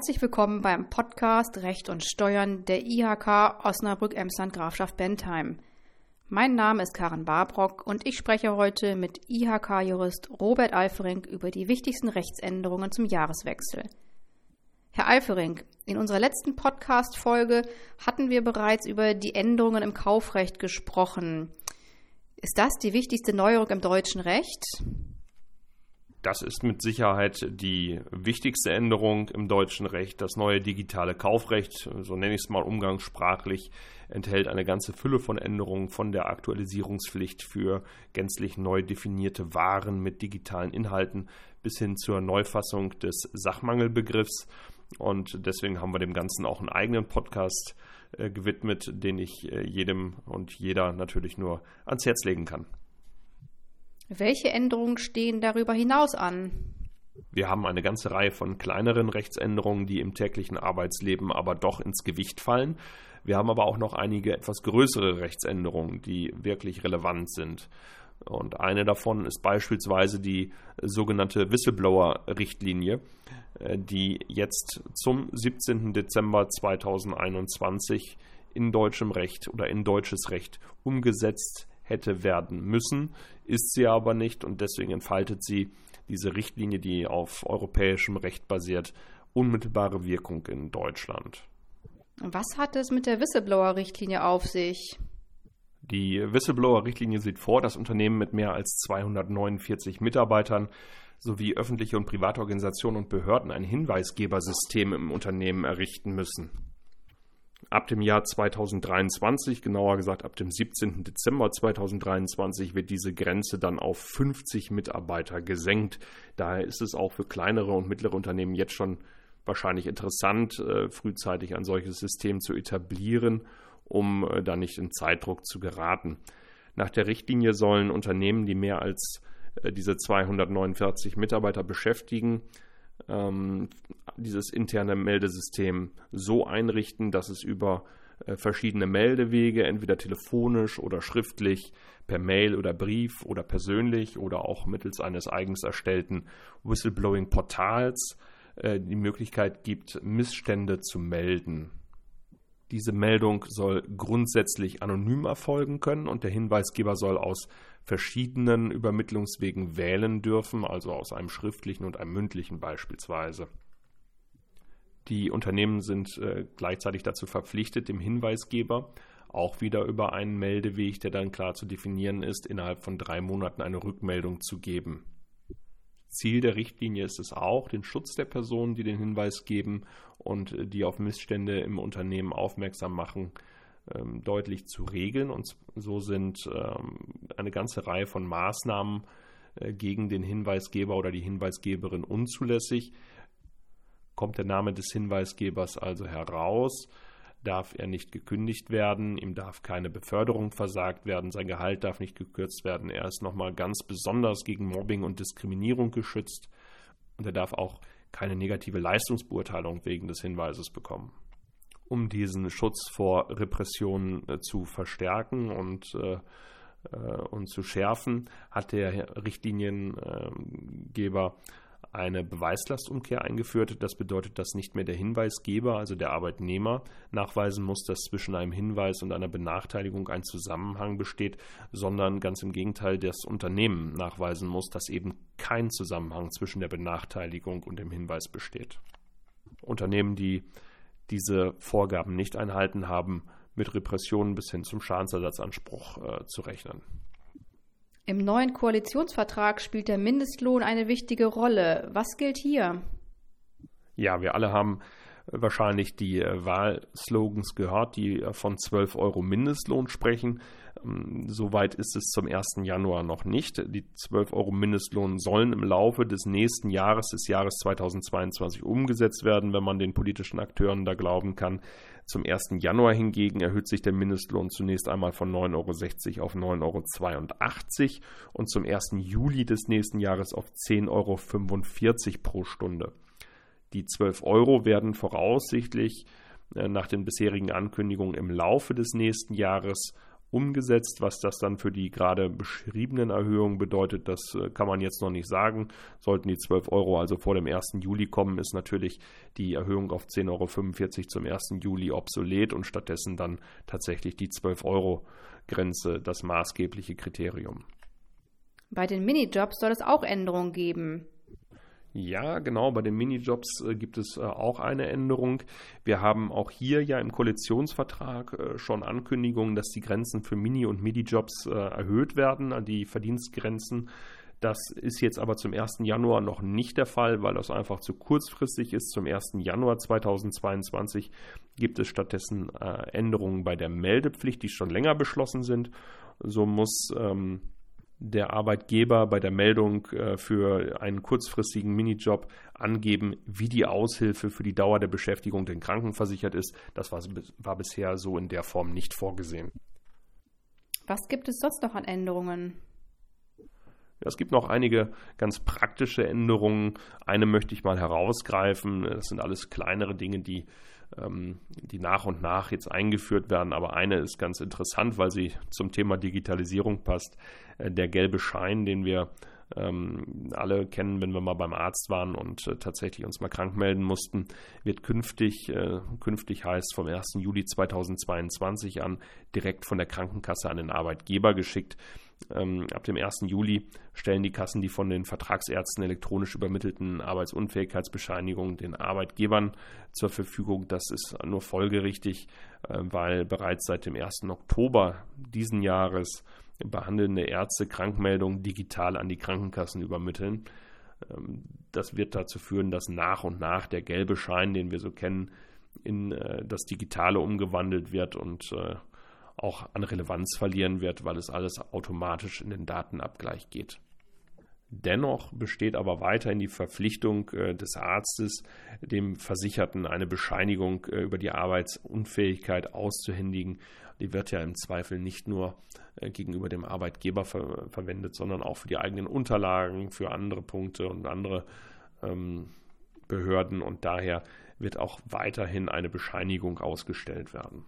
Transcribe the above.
Herzlich willkommen beim Podcast Recht und Steuern der IHK Osnabrück-Emsland Grafschaft Bentheim. Mein Name ist Karen Barbrock und ich spreche heute mit IHK-Jurist Robert Alfering über die wichtigsten Rechtsänderungen zum Jahreswechsel. Herr Alfering, in unserer letzten Podcast-Folge hatten wir bereits über die Änderungen im Kaufrecht gesprochen. Ist das die wichtigste Neuerung im deutschen Recht? Das ist mit Sicherheit die wichtigste Änderung im deutschen Recht. Das neue digitale Kaufrecht, so nenne ich es mal umgangssprachlich, enthält eine ganze Fülle von Änderungen von der Aktualisierungspflicht für gänzlich neu definierte Waren mit digitalen Inhalten bis hin zur Neufassung des Sachmangelbegriffs. Und deswegen haben wir dem Ganzen auch einen eigenen Podcast äh, gewidmet, den ich äh, jedem und jeder natürlich nur ans Herz legen kann. Welche Änderungen stehen darüber hinaus an? Wir haben eine ganze Reihe von kleineren Rechtsänderungen, die im täglichen Arbeitsleben aber doch ins Gewicht fallen. Wir haben aber auch noch einige etwas größere Rechtsänderungen, die wirklich relevant sind. Und eine davon ist beispielsweise die sogenannte Whistleblower-Richtlinie, äh, die jetzt zum 17. Dezember 2021 in deutschem Recht oder in deutsches Recht umgesetzt hätte werden müssen, ist sie aber nicht und deswegen entfaltet sie diese Richtlinie, die auf europäischem Recht basiert, unmittelbare Wirkung in Deutschland. Was hat es mit der Whistleblower-Richtlinie auf sich? Die Whistleblower-Richtlinie sieht vor, dass Unternehmen mit mehr als 249 Mitarbeitern sowie öffentliche und private Organisationen und Behörden ein Hinweisgebersystem im Unternehmen errichten müssen ab dem Jahr 2023, genauer gesagt ab dem 17. Dezember 2023, wird diese Grenze dann auf 50 Mitarbeiter gesenkt. Daher ist es auch für kleinere und mittlere Unternehmen jetzt schon wahrscheinlich interessant, äh, frühzeitig ein solches System zu etablieren, um äh, da nicht in Zeitdruck zu geraten. Nach der Richtlinie sollen Unternehmen, die mehr als äh, diese 249 Mitarbeiter beschäftigen, ähm, dieses interne Meldesystem so einrichten, dass es über äh, verschiedene Meldewege, entweder telefonisch oder schriftlich, per Mail oder Brief oder persönlich oder auch mittels eines eigens erstellten Whistleblowing-Portals äh, die Möglichkeit gibt, Missstände zu melden. Diese Meldung soll grundsätzlich anonym erfolgen können und der Hinweisgeber soll aus verschiedenen Übermittlungswegen wählen dürfen, also aus einem schriftlichen und einem mündlichen beispielsweise. Die Unternehmen sind äh, gleichzeitig dazu verpflichtet, dem Hinweisgeber auch wieder über einen Meldeweg, der dann klar zu definieren ist, innerhalb von drei Monaten eine Rückmeldung zu geben. Ziel der Richtlinie ist es auch, den Schutz der Personen, die den Hinweis geben und äh, die auf Missstände im Unternehmen aufmerksam machen, ähm, deutlich zu regeln. Und so sind ähm, eine ganze Reihe von Maßnahmen äh, gegen den Hinweisgeber oder die Hinweisgeberin unzulässig. Kommt der Name des Hinweisgebers also heraus, darf er nicht gekündigt werden, ihm darf keine Beförderung versagt werden, sein Gehalt darf nicht gekürzt werden. Er ist nochmal ganz besonders gegen Mobbing und Diskriminierung geschützt und er darf auch keine negative Leistungsbeurteilung wegen des Hinweises bekommen um diesen Schutz vor Repressionen äh, zu verstärken und, äh, äh, und zu schärfen, hat der Richtliniengeber eine Beweislastumkehr eingeführt. Das bedeutet, dass nicht mehr der Hinweisgeber, also der Arbeitnehmer, nachweisen muss, dass zwischen einem Hinweis und einer Benachteiligung ein Zusammenhang besteht, sondern ganz im Gegenteil das Unternehmen nachweisen muss, dass eben kein Zusammenhang zwischen der Benachteiligung und dem Hinweis besteht. Unternehmen, die diese Vorgaben nicht einhalten haben, mit Repressionen bis hin zum Schadensersatzanspruch äh, zu rechnen. Im neuen Koalitionsvertrag spielt der Mindestlohn eine wichtige Rolle. Was gilt hier? Ja, wir alle haben wahrscheinlich die äh, Wahlslogans gehört, die äh, von 12 Euro Mindestlohn sprechen. Ähm, soweit ist es zum 1. Januar noch nicht. Die 12 Euro Mindestlohn sollen im Laufe des nächsten Jahres, des Jahres 2022, umgesetzt werden, wenn man den politischen Akteuren da glauben kann. Zum 1. Januar hingegen erhöht sich der Mindestlohn zunächst einmal von 9,60 Euro auf 9,82 Euro und zum 1. Juli des nächsten Jahres auf 10,45 Euro pro Stunde. Die 12 Euro werden voraussichtlich äh, nach den bisherigen Ankündigungen im Laufe des nächsten Jahres umgesetzt. Was das dann für die gerade beschriebenen Erhöhungen bedeutet, das äh, kann man jetzt noch nicht sagen. Sollten die 12 Euro also vor dem 1. Juli kommen, ist natürlich die Erhöhung auf 10,45 Euro zum 1. Juli obsolet und stattdessen dann tatsächlich die 12 Euro Grenze das maßgebliche Kriterium. Bei den Minijobs soll es auch Änderungen geben. Ja, genau, bei den Minijobs äh, gibt es äh, auch eine Änderung. Wir haben auch hier ja im Koalitionsvertrag äh, schon Ankündigungen, dass die Grenzen für Mini- und Minijobs äh, erhöht werden, die Verdienstgrenzen. Das ist jetzt aber zum 1. Januar noch nicht der Fall, weil das einfach zu kurzfristig ist. Zum 1. Januar 2022 gibt es stattdessen Änderungen bei der Meldepflicht, die schon länger beschlossen sind. So muss ähm, der Arbeitgeber bei der Meldung äh, für einen kurzfristigen Minijob angeben, wie die Aushilfe für die Dauer der Beschäftigung denn krankenversichert ist. Das war, war bisher so in der Form nicht vorgesehen. Was gibt es sonst noch an Änderungen? Es gibt noch einige ganz praktische Änderungen. Eine möchte ich mal herausgreifen. Das sind alles kleinere Dinge, die ähm, die nach und nach jetzt eingeführt werden. Aber eine ist ganz interessant, weil sie zum Thema Digitalisierung passt. Äh, der gelbe Schein, den wir ähm, alle kennen, wenn wir mal beim Arzt waren und äh, tatsächlich uns mal krank melden mussten, wird künftig, äh, künftig heißt vom 1. Juli 2022 an direkt von der Krankenkasse an den Arbeitgeber geschickt. Ähm, ab dem 1. Juli stellen die Kassen die von den Vertragsärzten elektronisch übermittelten Arbeitsunfähigkeitsbescheinigungen den Arbeitgebern zur Verfügung. Das ist nur folgerichtig, äh, weil bereits seit dem 1. Oktober diesen Jahres behandelnde Ärzte Krankmeldungen digital an die Krankenkassen übermitteln. Ähm, das wird dazu führen, dass nach und nach der gelbe Schein, den wir so kennen, in äh, das Digitale umgewandelt wird und äh, auch an Relevanz verlieren wird, weil es alles automatisch in den Datenabgleich geht. Dennoch besteht aber weiterhin die Verpflichtung äh, des Arztes, dem Versicherten eine Bescheinigung äh, über die Arbeitsunfähigkeit auszuhändigen. Die wird ja im Zweifel nicht nur äh, gegenüber dem Arbeitgeber ver verwendet, sondern auch für die eigenen Unterlagen, für andere Punkte und andere ähm, Behörden. Und daher wird auch weiterhin eine Bescheinigung ausgestellt werden.